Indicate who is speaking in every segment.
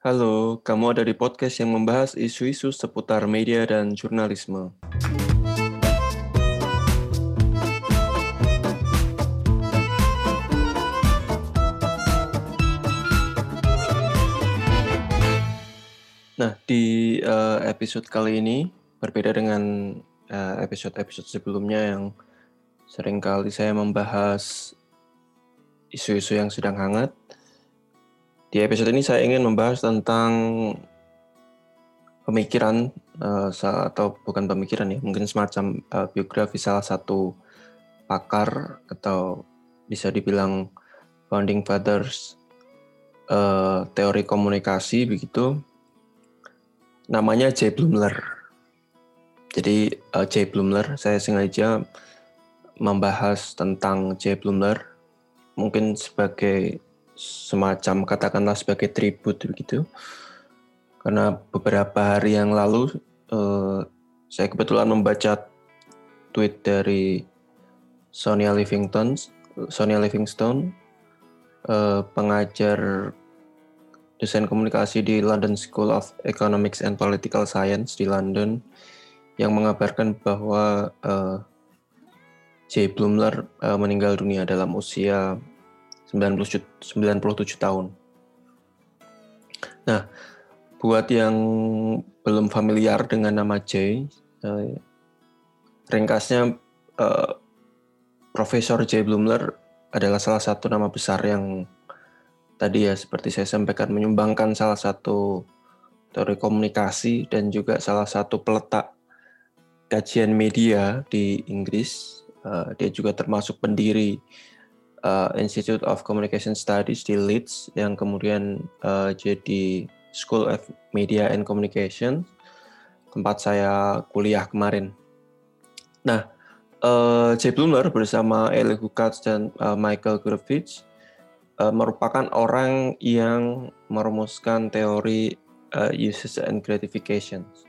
Speaker 1: Halo, kamu ada di podcast yang membahas isu-isu seputar media dan jurnalisme. Nah, di uh, episode kali ini berbeda dengan uh, episode-episode sebelumnya yang sering kali saya membahas isu-isu yang sedang hangat. Di episode ini saya ingin membahas tentang pemikiran uh, atau bukan pemikiran ya, mungkin semacam uh, biografi salah satu pakar atau bisa dibilang founding fathers uh, teori komunikasi begitu. Namanya J. Blumler. Jadi uh, J. Blumler saya sengaja membahas tentang J. Blumler mungkin sebagai semacam katakanlah sebagai tribut begitu. Karena beberapa hari yang lalu uh, saya kebetulan membaca tweet dari Sonia Livingstone Sonia Livingstone uh, pengajar dosen komunikasi di London School of Economics and Political Science di London yang mengabarkan bahwa uh, J. Blumler uh, meninggal dunia dalam usia 97, 97 tahun. Nah, buat yang belum familiar dengan nama J, uh, ringkasnya uh, Profesor J. Blumler adalah salah satu nama besar yang tadi ya seperti saya sampaikan menyumbangkan salah satu teori komunikasi dan juga salah satu peletak kajian media di Inggris Uh, dia juga termasuk pendiri uh, Institute of Communication Studies di Leeds yang kemudian uh, jadi School of Media and Communication tempat saya kuliah kemarin. Nah, uh, J. Bloomer bersama Eli Hukatz dan uh, Michael Gurevich uh, merupakan orang yang merumuskan teori uh, uses and gratifications.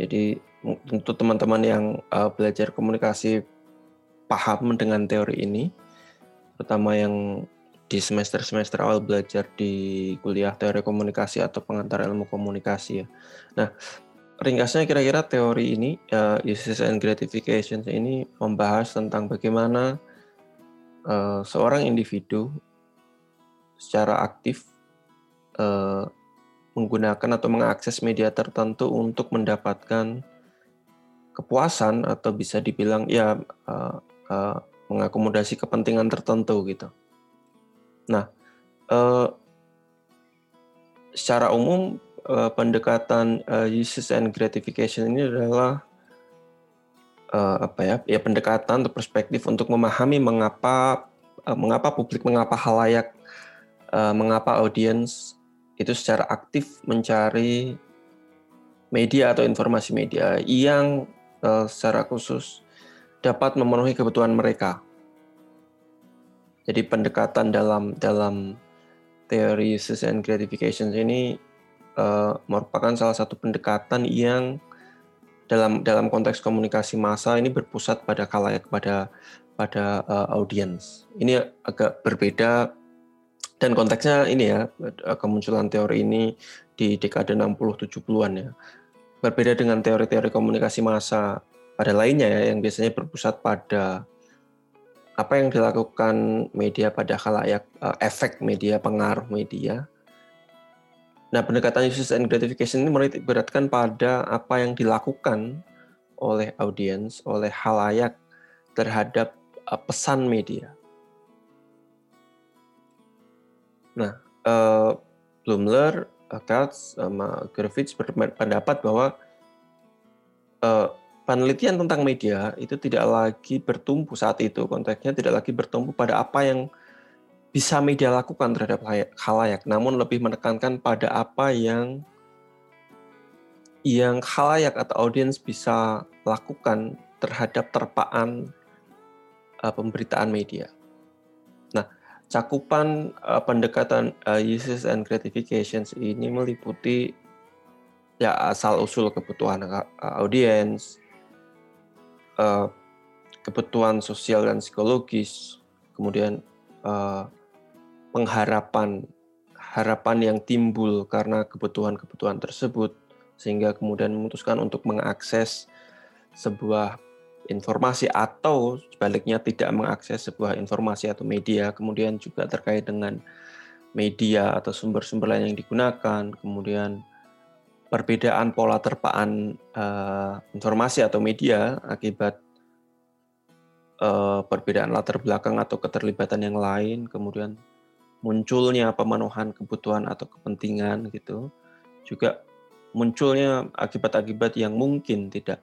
Speaker 1: Jadi untuk teman-teman yang uh, belajar komunikasi paham dengan teori ini, terutama yang di semester-semester awal belajar di kuliah teori komunikasi atau pengantar ilmu komunikasi ya. Nah, ringkasnya kira-kira teori ini, uh, uses and gratification ini membahas tentang bagaimana uh, seorang individu secara aktif uh, menggunakan atau mengakses media tertentu untuk mendapatkan kepuasan atau bisa dibilang ya uh, uh, mengakomodasi kepentingan tertentu gitu. Nah, uh, secara umum uh, pendekatan uh, uses and gratification ini adalah uh, apa ya? Ya pendekatan atau perspektif untuk memahami mengapa uh, mengapa publik, mengapa halayak, uh, mengapa audiens itu secara aktif mencari media atau informasi media yang uh, secara khusus dapat memenuhi kebutuhan mereka. Jadi pendekatan dalam dalam teori uses and gratification ini uh, merupakan salah satu pendekatan yang dalam dalam konteks komunikasi massa ini berpusat pada kalayak pada pada uh, audiens. Ini agak berbeda dan konteksnya ini ya kemunculan teori ini di dekade 60 70-an ya. Berbeda dengan teori-teori komunikasi massa pada lainnya ya yang biasanya berpusat pada apa yang dilakukan media pada khalayak uh, efek media pengaruh media. Nah pendekatan uses and gratification ini beratkan pada apa yang dilakukan oleh audiens, oleh halayak terhadap uh, pesan media. Nah, uh, Blumler, Katz, sama Gurevich berpendapat bahwa penelitian tentang media itu tidak lagi bertumpu saat itu konteksnya tidak lagi bertumpu pada apa yang bisa media lakukan terhadap halayak, namun lebih menekankan pada apa yang yang halayak atau audiens bisa lakukan terhadap terpaan uh, pemberitaan media. Nah, cakupan uh, pendekatan uh, uses and gratifications ini meliputi ya asal usul kebutuhan uh, audiens, uh, kebutuhan sosial dan psikologis, kemudian uh, pengharapan harapan yang timbul karena kebutuhan-kebutuhan tersebut sehingga kemudian memutuskan untuk mengakses sebuah informasi atau sebaliknya tidak mengakses sebuah informasi atau media kemudian juga terkait dengan media atau sumber-sumber lain yang digunakan kemudian perbedaan pola terpaan uh, informasi atau media akibat uh, perbedaan latar belakang atau keterlibatan yang lain kemudian munculnya pemenuhan kebutuhan atau kepentingan gitu juga munculnya akibat-akibat yang mungkin tidak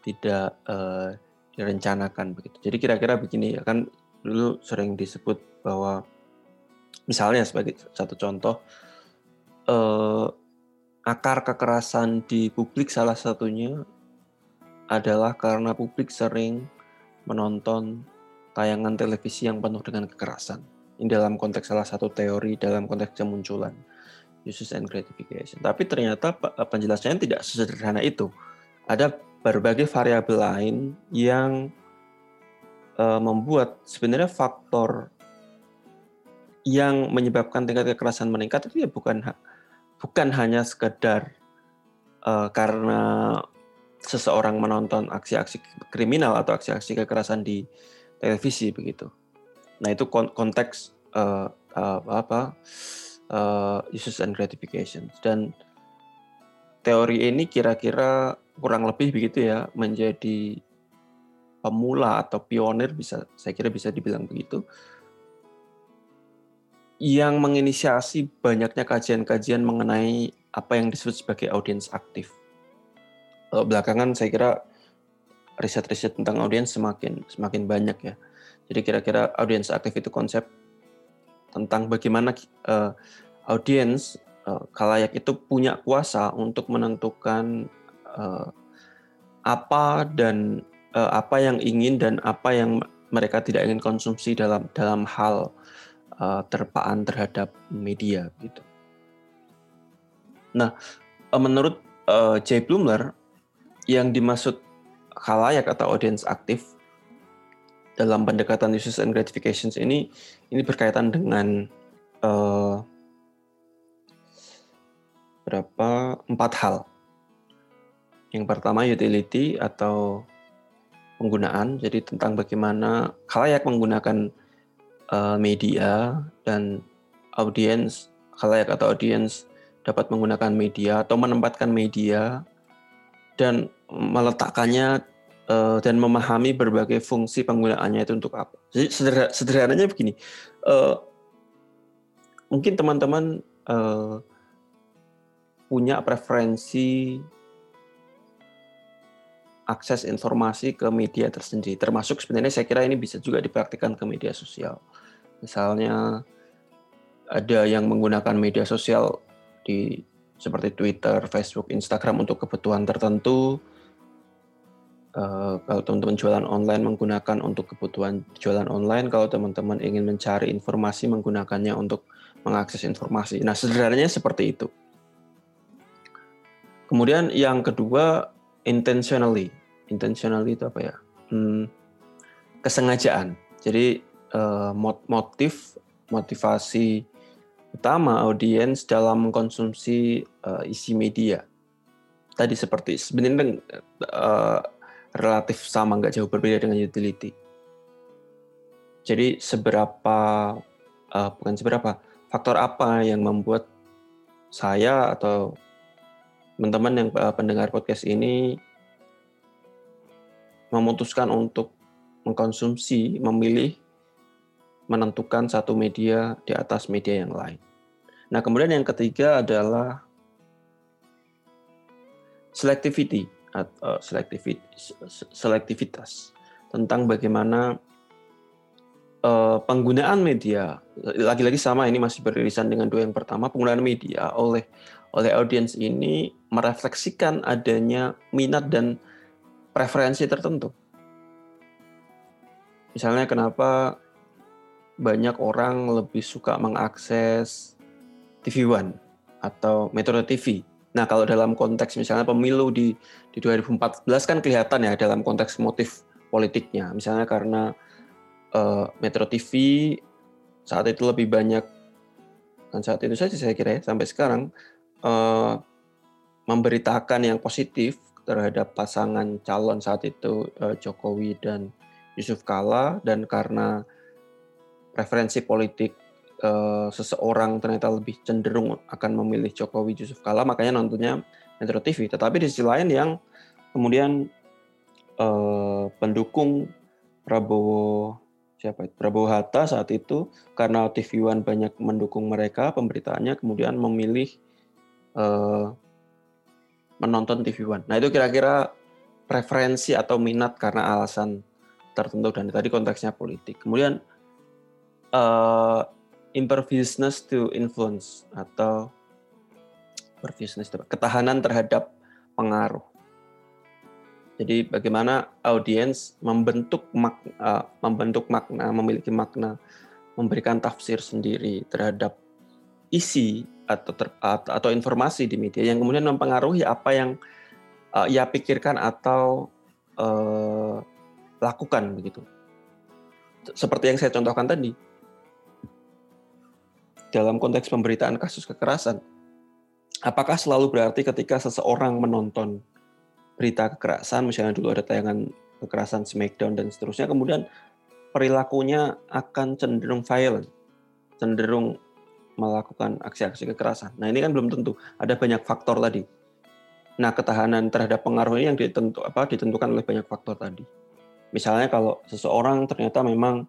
Speaker 1: tidak uh, direncanakan begitu. Jadi kira-kira begini ya kan dulu sering disebut bahwa misalnya sebagai satu contoh uh, akar kekerasan di publik salah satunya adalah karena publik sering menonton tayangan televisi yang penuh dengan kekerasan ini dalam konteks salah satu teori dalam konteks kemunculan uses and gratification. Tapi ternyata penjelasannya tidak sesederhana itu. Ada berbagai variabel lain yang uh, membuat sebenarnya faktor yang menyebabkan tingkat kekerasan meningkat itu ya bukan bukan hanya sekedar uh, karena seseorang menonton aksi-aksi kriminal atau aksi-aksi kekerasan di televisi begitu. Nah itu konteks uh, uh, apa uh, uses and gratification dan teori ini kira-kira kurang lebih begitu ya menjadi pemula atau pionir bisa saya kira bisa dibilang begitu yang menginisiasi banyaknya kajian-kajian mengenai apa yang disebut sebagai audiens aktif. Belakangan saya kira riset-riset tentang audiens semakin semakin banyak ya. Jadi kira-kira audiens aktif itu konsep tentang bagaimana uh, audiens uh, kalayak itu punya kuasa untuk menentukan uh, apa dan uh, apa yang ingin dan apa yang mereka tidak ingin konsumsi dalam dalam hal uh, terpaan terhadap media gitu. Nah, uh, menurut uh, Jay Blumler yang dimaksud kalayak atau audiens aktif dalam pendekatan uses and gratifications ini ini berkaitan dengan uh, berapa empat hal. Yang pertama utility atau penggunaan, jadi tentang bagaimana khalayak menggunakan uh, media dan audiens khalayak atau audiens dapat menggunakan media atau menempatkan media dan meletakkannya uh, dan memahami berbagai fungsi penggunaannya itu untuk apa. Jadi sederhana, sederhananya begini, uh, mungkin teman-teman uh, punya preferensi akses informasi ke media tersendiri, termasuk sebenarnya saya kira ini bisa juga dipraktikkan ke media sosial. Misalnya ada yang menggunakan media sosial di seperti Twitter, Facebook, Instagram untuk kebutuhan tertentu, Uh, kalau teman-teman jualan online menggunakan untuk kebutuhan jualan online, kalau teman-teman ingin mencari informasi menggunakannya untuk mengakses informasi. Nah, sederhananya seperti itu. Kemudian yang kedua, intentionally. Intentionally itu apa ya? Hmm, kesengajaan. Jadi uh, motif, motivasi utama audiens dalam mengkonsumsi uh, isi media. Tadi seperti sebenarnya uh, relatif sama, nggak jauh berbeda dengan utility. Jadi seberapa, uh, bukan seberapa, faktor apa yang membuat saya atau teman-teman yang pendengar podcast ini memutuskan untuk mengkonsumsi, memilih, menentukan satu media di atas media yang lain. Nah, kemudian yang ketiga adalah selectivity atau selektivitas, selektivitas tentang bagaimana uh, penggunaan media lagi-lagi sama ini masih beririsan dengan dua yang pertama penggunaan media oleh oleh audiens ini merefleksikan adanya minat dan preferensi tertentu. Misalnya kenapa banyak orang lebih suka mengakses TV One atau Metro TV Nah, kalau dalam konteks misalnya pemilu di di 2014 kan kelihatan ya dalam konteks motif politiknya. Misalnya karena uh, Metro TV saat itu lebih banyak dan saat itu saja saya kira ya, sampai sekarang uh, memberitakan yang positif terhadap pasangan calon saat itu uh, Jokowi dan Yusuf Kala. Dan karena preferensi politik uh, seseorang ternyata lebih cenderung akan memilih Jokowi Yusuf Kala makanya nontonnya Metro TV tetapi di sisi lain yang kemudian uh, pendukung Prabowo siapa itu? Prabowo Hatta saat itu karena TV One banyak mendukung mereka pemberitaannya kemudian memilih uh, menonton TV One. Nah itu kira-kira preferensi atau minat karena alasan tertentu dan tadi konteksnya politik. Kemudian uh, imperviousness to influence atau imperviousness ketahanan terhadap pengaruh. Jadi bagaimana audiens membentuk makna, uh, membentuk makna, memiliki makna, memberikan tafsir sendiri terhadap isi atau ter, atau informasi di media yang kemudian mempengaruhi apa yang uh, ia pikirkan atau uh, lakukan begitu. Seperti yang saya contohkan tadi. Dalam konteks pemberitaan kasus kekerasan, apakah selalu berarti ketika seseorang menonton berita kekerasan, misalnya dulu ada tayangan kekerasan Smackdown dan seterusnya, kemudian perilakunya akan cenderung violent, cenderung melakukan aksi-aksi kekerasan. Nah ini kan belum tentu, ada banyak faktor tadi. Nah ketahanan terhadap pengaruh ini yang ditentu, apa, ditentukan oleh banyak faktor tadi. Misalnya kalau seseorang ternyata memang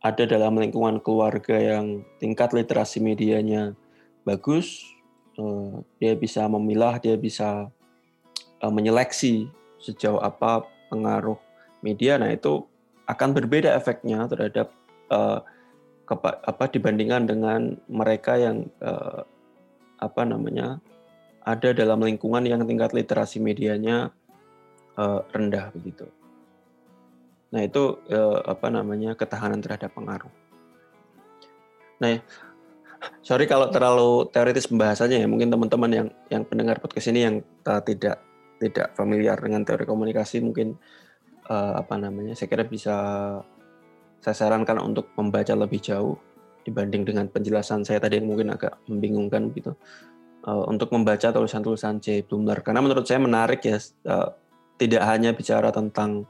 Speaker 1: ada dalam lingkungan keluarga yang tingkat literasi medianya bagus, eh, dia bisa memilah, dia bisa uh, menyeleksi sejauh apa pengaruh media, nah itu akan berbeda efeknya terhadap kepa, apa dibandingkan dengan mereka yang uh, apa namanya ada dalam lingkungan yang tingkat literasi medianya uh, rendah begitu. Nah itu uh, apa namanya ketahanan terhadap pengaruh. Nah, sorry kalau terlalu teoritis pembahasannya ya. Mungkin teman-teman yang yang pendengar podcast ini yang uh, tidak tidak familiar dengan teori komunikasi mungkin uh, apa namanya saya kira bisa saya sarankan untuk membaca lebih jauh dibanding dengan penjelasan saya tadi yang mungkin agak membingungkan gitu uh, untuk membaca tulisan-tulisan J. Blumler karena menurut saya menarik ya uh, tidak hanya bicara tentang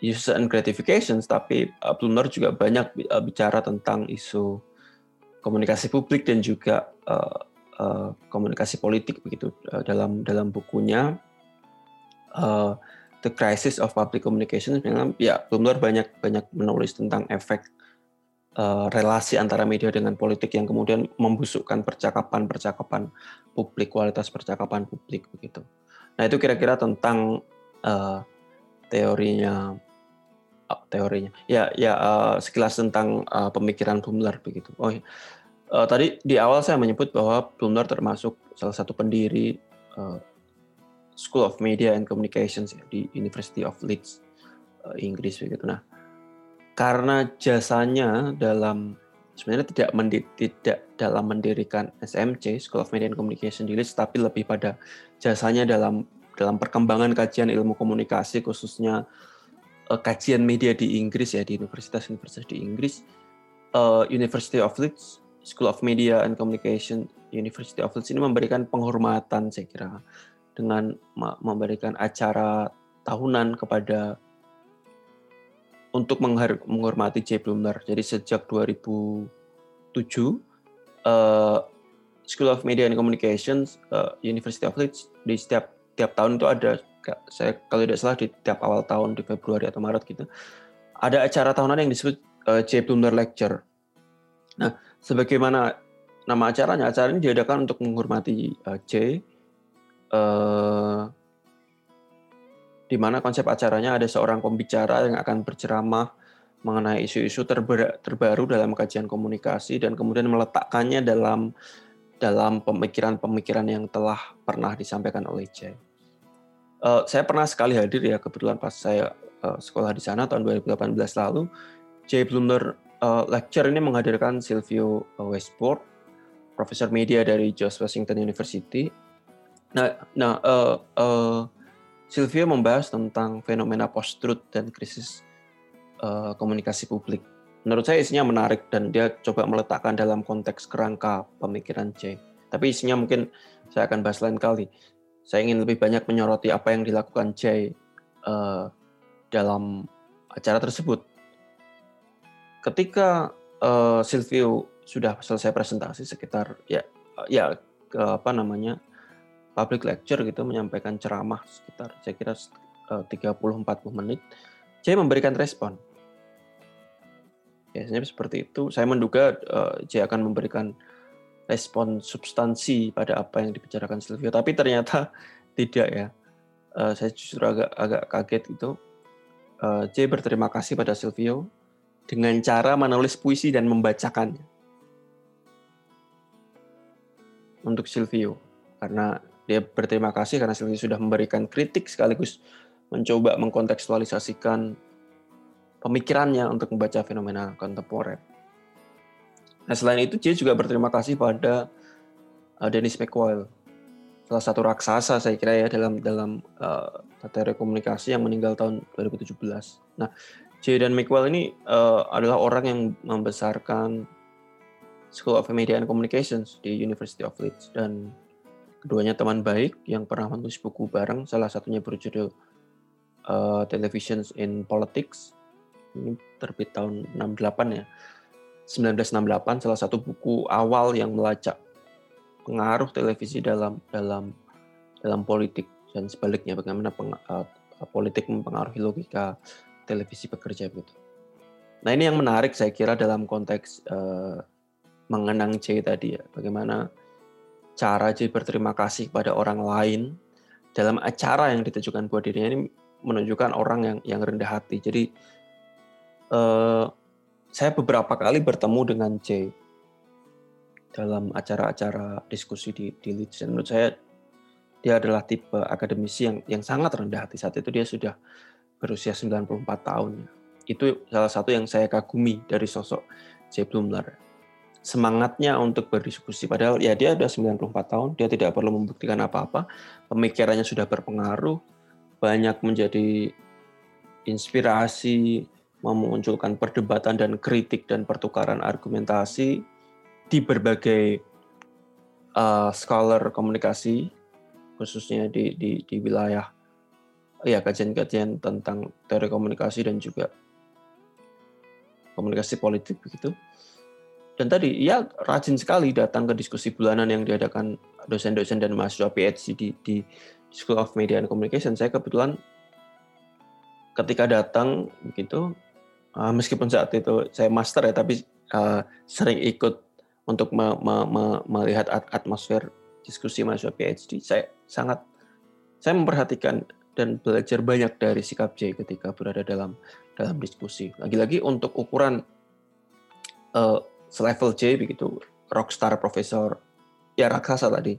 Speaker 1: user and gratifications tapi uh, juga banyak bicara tentang isu komunikasi publik dan juga komunikasi politik begitu dalam dalam bukunya The Crisis of Public Communication memang ya Blumler banyak banyak menulis tentang efek uh, relasi antara media dengan politik yang kemudian membusukkan percakapan-percakapan publik, kualitas percakapan publik begitu. Nah itu kira-kira tentang uh, teorinya uh, teorinya. Ya ya uh, sekilas tentang uh, pemikiran Blumler begitu. Oh uh, tadi di awal saya menyebut bahwa Blumler termasuk salah satu pendiri uh, School of Media and Communications ya, di University of Leeds uh, Inggris begitu. Nah, karena jasanya dalam sebenarnya tidak mendi, tidak dalam mendirikan SMC School of Media and Communication di Leeds, tapi lebih pada jasanya dalam dalam perkembangan kajian ilmu komunikasi khususnya uh, kajian media di Inggris ya di universitas-universitas di Inggris. Uh, University of Leeds School of Media and Communication University of Leeds ini memberikan penghormatan saya kira dengan memberikan acara tahunan kepada untuk menghormati J. Blumler. Jadi sejak 2007 uh, School of Media and Communications uh, University of Leeds di setiap tiap tahun itu ada saya kalau tidak salah di tiap awal tahun di Februari atau Maret gitu ada acara tahunan yang disebut uh, J. Lecture. Nah, sebagaimana nama acaranya, acara ini diadakan untuk menghormati uh, J eh, di mana konsep acaranya ada seorang pembicara yang akan berceramah mengenai isu-isu terbaru dalam kajian komunikasi dan kemudian meletakkannya dalam dalam pemikiran-pemikiran yang telah pernah disampaikan oleh Jay. Uh, saya pernah sekali hadir ya kebetulan pas saya uh, sekolah di sana tahun 2018 lalu. Jay Blumler uh, lecture ini menghadirkan Silvio Westport, profesor media dari George Washington University, Nah, nah uh, uh, Sylvia membahas tentang fenomena post-truth dan krisis uh, komunikasi publik. menurut saya isinya menarik dan dia coba meletakkan dalam konteks kerangka pemikiran J. Tapi isinya mungkin saya akan bahas lain kali. Saya ingin lebih banyak menyoroti apa yang dilakukan J uh, dalam acara tersebut. Ketika uh, Silvio sudah selesai presentasi sekitar ya ya apa namanya public lecture gitu menyampaikan ceramah sekitar saya kira uh, 30-40 menit, J memberikan respon biasanya seperti itu. Saya menduga J akan memberikan respon substansi pada apa yang dibicarakan Silvio, tapi ternyata tidak ya. Uh, saya justru agak agak kaget itu. J berterima kasih pada Silvio dengan cara menulis puisi dan membacakannya untuk Silvio karena dia berterima kasih karena Silvio sudah memberikan kritik sekaligus mencoba mengkontekstualisasikan pemikirannya untuk membaca fenomena kontemporer. Nah selain itu dia juga berterima kasih pada uh, Dennis McCoyle, salah satu raksasa saya kira ya dalam dalam uh, teori komunikasi yang meninggal tahun 2017. Nah J dan McCoyle ini uh, adalah orang yang membesarkan School of Media and Communications di University of Leeds dan keduanya teman baik yang pernah menulis buku bareng salah satunya berjudul uh, Televisions in Politics ini terbit tahun 68 ya. 1968 salah satu buku awal yang melacak pengaruh televisi dalam dalam dalam politik dan sebaliknya bagaimana peng, uh, politik mempengaruhi logika televisi bekerja begitu. Nah ini yang menarik saya kira dalam konteks uh, mengenang J tadi ya, bagaimana cara J berterima kasih kepada orang lain dalam acara yang ditujukan buat dirinya ini menunjukkan orang yang yang rendah hati. Jadi uh, saya beberapa kali bertemu dengan J dalam acara-acara diskusi di, di Leeds. Dan menurut saya dia adalah tipe akademisi yang yang sangat rendah hati. Saat itu dia sudah berusia 94 tahun. Itu salah satu yang saya kagumi dari sosok J Blumler semangatnya untuk berdiskusi. Padahal ya dia sudah 94 tahun dia tidak perlu membuktikan apa-apa. Pemikirannya sudah berpengaruh. Banyak menjadi inspirasi memunculkan perdebatan dan kritik dan pertukaran argumentasi di berbagai uh, scholar komunikasi khususnya di di, di wilayah ya kajian-kajian tentang teori komunikasi dan juga komunikasi politik begitu. Dan tadi ya rajin sekali datang ke diskusi bulanan yang diadakan dosen-dosen dan mahasiswa PhD di, di School of Media and Communication. Saya kebetulan ketika datang begitu uh, meskipun saat itu saya master ya tapi uh, sering ikut untuk me, me, me, melihat atmosfer diskusi mahasiswa PhD saya sangat saya memperhatikan dan belajar banyak dari sikap J ketika berada dalam dalam diskusi lagi-lagi untuk ukuran uh, selevel J begitu rockstar profesor ya raksasa tadi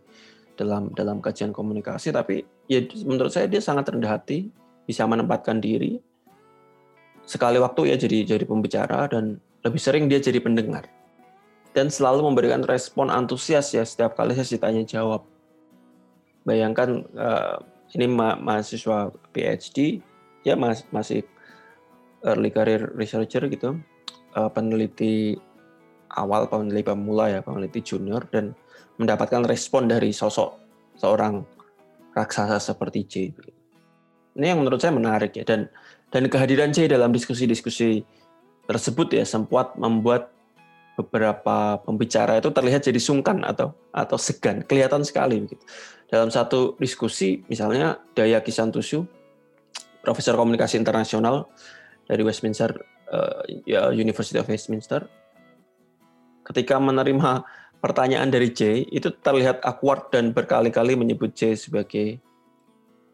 Speaker 1: dalam dalam kajian komunikasi. Tapi ya menurut saya dia sangat rendah hati bisa menempatkan diri. Sekali waktu ya jadi jadi pembicara dan lebih sering dia jadi pendengar. Dan selalu memberikan respon antusias ya setiap kali saya ditanya jawab. Bayangkan uh, ini ma mahasiswa PhD ya mas masih early career researcher gitu uh, peneliti awal peneliti pemula ya peneliti junior dan mendapatkan respon dari sosok seorang raksasa seperti J ini yang menurut saya menarik ya dan dan kehadiran C dalam diskusi-diskusi tersebut ya sempat membuat beberapa pembicara itu terlihat jadi sungkan atau atau segan, kelihatan sekali begitu. Dalam satu diskusi misalnya Daya Kisantusu, profesor komunikasi internasional dari Westminster uh, ya University of Westminster ketika menerima pertanyaan dari J itu terlihat awkward dan berkali-kali menyebut J sebagai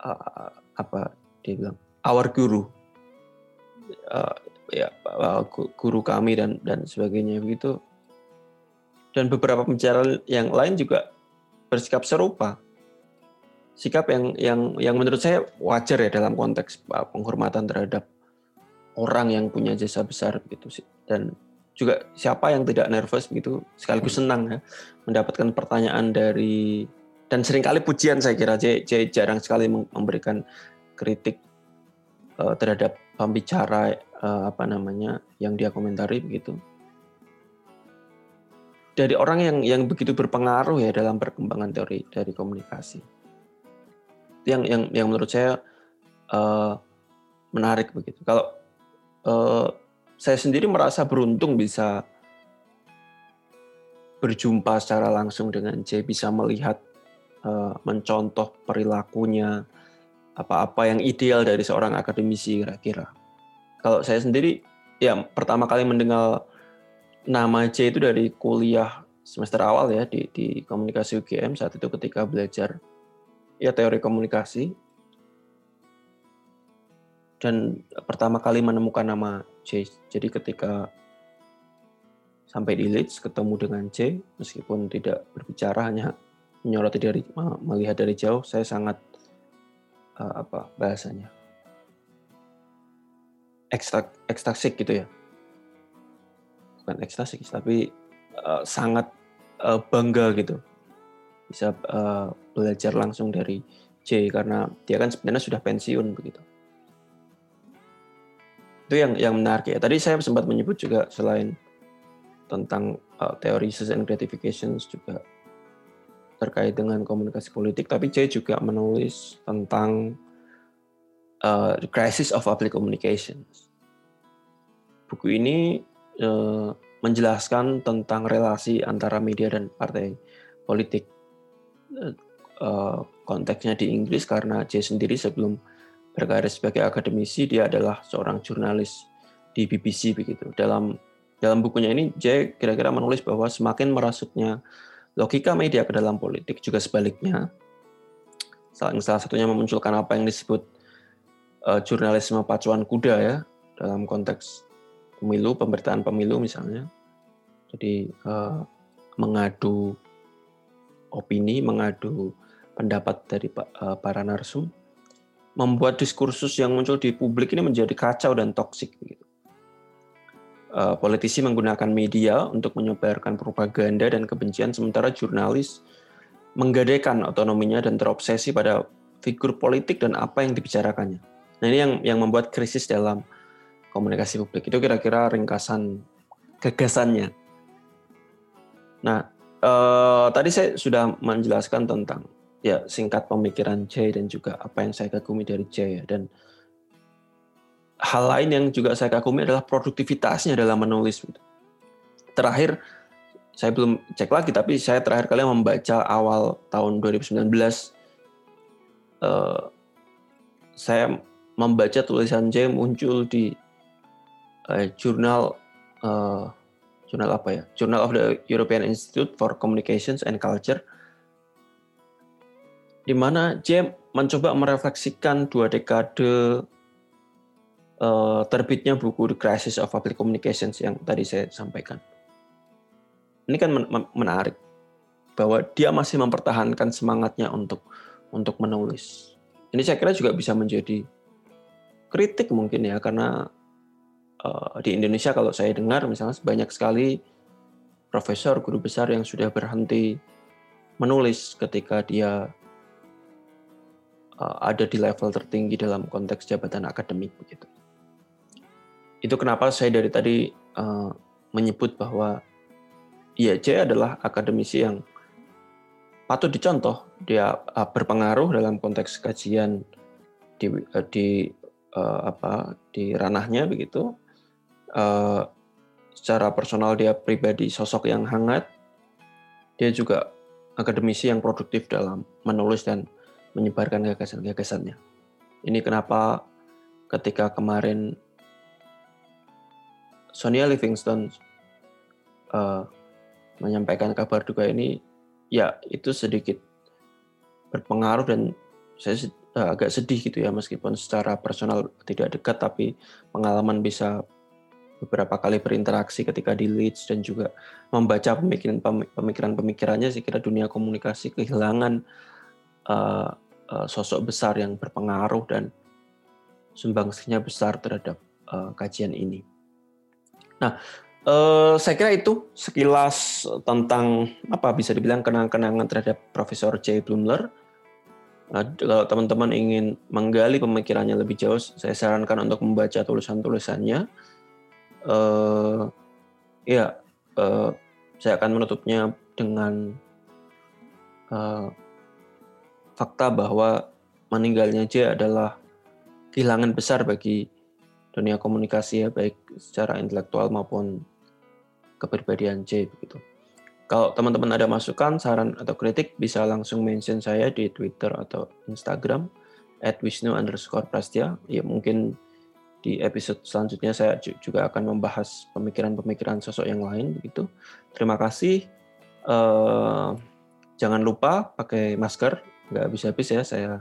Speaker 1: uh, apa dia bilang our guru. Uh, ya guru kami dan dan sebagainya begitu. Dan beberapa pembicara yang lain juga bersikap serupa. Sikap yang yang yang menurut saya wajar ya dalam konteks uh, penghormatan terhadap orang yang punya jasa besar gitu sih. Dan juga siapa yang tidak nervous begitu sekaligus senang ya mendapatkan pertanyaan dari dan sering kali pujian saya kira J, jarang sekali memberikan kritik uh, terhadap pembicara uh, apa namanya yang dia komentari begitu. Dari orang yang yang begitu berpengaruh ya dalam perkembangan teori dari komunikasi. Yang yang yang menurut saya uh, menarik begitu. Kalau uh, saya sendiri merasa beruntung bisa berjumpa secara langsung dengan J bisa melihat uh, mencontoh perilakunya apa-apa yang ideal dari seorang akademisi kira-kira. Kalau saya sendiri ya pertama kali mendengar nama J itu dari kuliah semester awal ya di, di komunikasi UGM saat itu ketika belajar ya teori komunikasi dan pertama kali menemukan nama J. Jadi ketika sampai di Leeds ketemu dengan J meskipun tidak berbicara hanya menyoroti dari melihat dari jauh saya sangat uh, apa bahasanya? Ekstak ekstasik gitu ya. Bukan ekstasik tapi uh, sangat uh, bangga gitu. Bisa uh, belajar langsung dari J karena dia kan sebenarnya sudah pensiun begitu itu yang yang menarik ya tadi saya sempat menyebut juga selain tentang uh, teori and gratifications juga terkait dengan komunikasi politik, tapi J juga menulis tentang uh, The Crisis of Public Communications. Buku ini uh, menjelaskan tentang relasi antara media dan partai politik. Uh, konteksnya di Inggris karena J sendiri sebelum berkarir sebagai akademisi dia adalah seorang jurnalis di BBC begitu. Dalam dalam bukunya ini J kira-kira menulis bahwa semakin merasuknya logika media ke dalam politik juga sebaliknya. Salah, salah satunya memunculkan apa yang disebut uh, jurnalisme pacuan kuda ya dalam konteks pemilu, pemberitaan pemilu misalnya. Jadi uh, mengadu opini, mengadu pendapat dari uh, para narsum, membuat diskursus yang muncul di publik ini menjadi kacau dan toksik. Gitu. Eh, politisi menggunakan media untuk menyebarkan propaganda dan kebencian, sementara jurnalis menggadaikan otonominya dan terobsesi pada figur politik dan apa yang dibicarakannya. Nah ini yang yang membuat krisis dalam komunikasi publik itu kira-kira ringkasan gagasannya. Nah eh, tadi saya sudah menjelaskan tentang ya singkat pemikiran Jay dan juga apa yang saya kagumi dari Jay ya. dan hal lain yang juga saya kagumi adalah produktivitasnya dalam menulis. Terakhir, saya belum cek lagi, tapi saya terakhir kali membaca awal tahun 2019, uh, saya membaca tulisan J muncul di uh, jurnal uh, jurnal apa ya? Journal of the European Institute for Communications and Culture, di mana J mencoba merefleksikan dua dekade uh, terbitnya buku The Crisis of Public Communications yang tadi saya sampaikan. Ini kan men menarik bahwa dia masih mempertahankan semangatnya untuk untuk menulis. Ini saya kira juga bisa menjadi kritik mungkin ya karena uh, di Indonesia kalau saya dengar misalnya banyak sekali profesor guru besar yang sudah berhenti menulis ketika dia ada di level tertinggi dalam konteks jabatan akademik begitu itu kenapa saya dari tadi uh, menyebut bahwa IAC adalah akademisi yang patut dicontoh. Dia uh, berpengaruh dalam konteks kajian di uh, di uh, apa di ranahnya begitu. Uh, secara personal dia pribadi sosok yang hangat. Dia juga akademisi yang produktif dalam menulis dan menyebarkan gagasan-gagasannya. Ini kenapa ketika kemarin Sonia Livingston uh, menyampaikan kabar duka ini, ya itu sedikit berpengaruh dan saya uh, agak sedih gitu ya meskipun secara personal tidak dekat tapi pengalaman bisa beberapa kali berinteraksi ketika di Leeds dan juga membaca pemikiran pemikiran pemikirannya saya kira dunia komunikasi kehilangan uh, uh, sosok besar yang berpengaruh dan sumbangsinya besar terhadap uh, kajian ini. Nah, eh, saya kira itu sekilas tentang apa bisa dibilang kenang-kenangan terhadap Profesor J. Blumler. Nah, kalau teman-teman ingin menggali pemikirannya lebih jauh, saya sarankan untuk membaca tulisan-tulisannya. Uh, ya, uh, saya akan menutupnya dengan uh, fakta bahwa meninggalnya J adalah kehilangan besar bagi dunia komunikasi ya, baik secara intelektual maupun kepribadian J begitu. Kalau teman-teman ada masukan, saran atau kritik bisa langsung mention saya di Twitter atau Instagram at wisnu underscore prastya. Ya mungkin di episode selanjutnya saya juga akan membahas pemikiran-pemikiran sosok yang lain begitu. Terima kasih. Uh, jangan lupa pakai masker, nggak habis-habis ya saya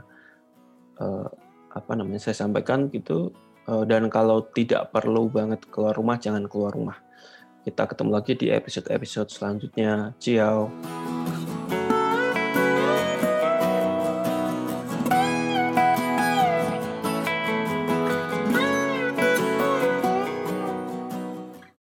Speaker 1: uh, apa namanya saya sampaikan gitu. Uh, dan kalau tidak perlu banget keluar rumah, jangan keluar rumah. Kita ketemu lagi di episode-episode selanjutnya. Ciao.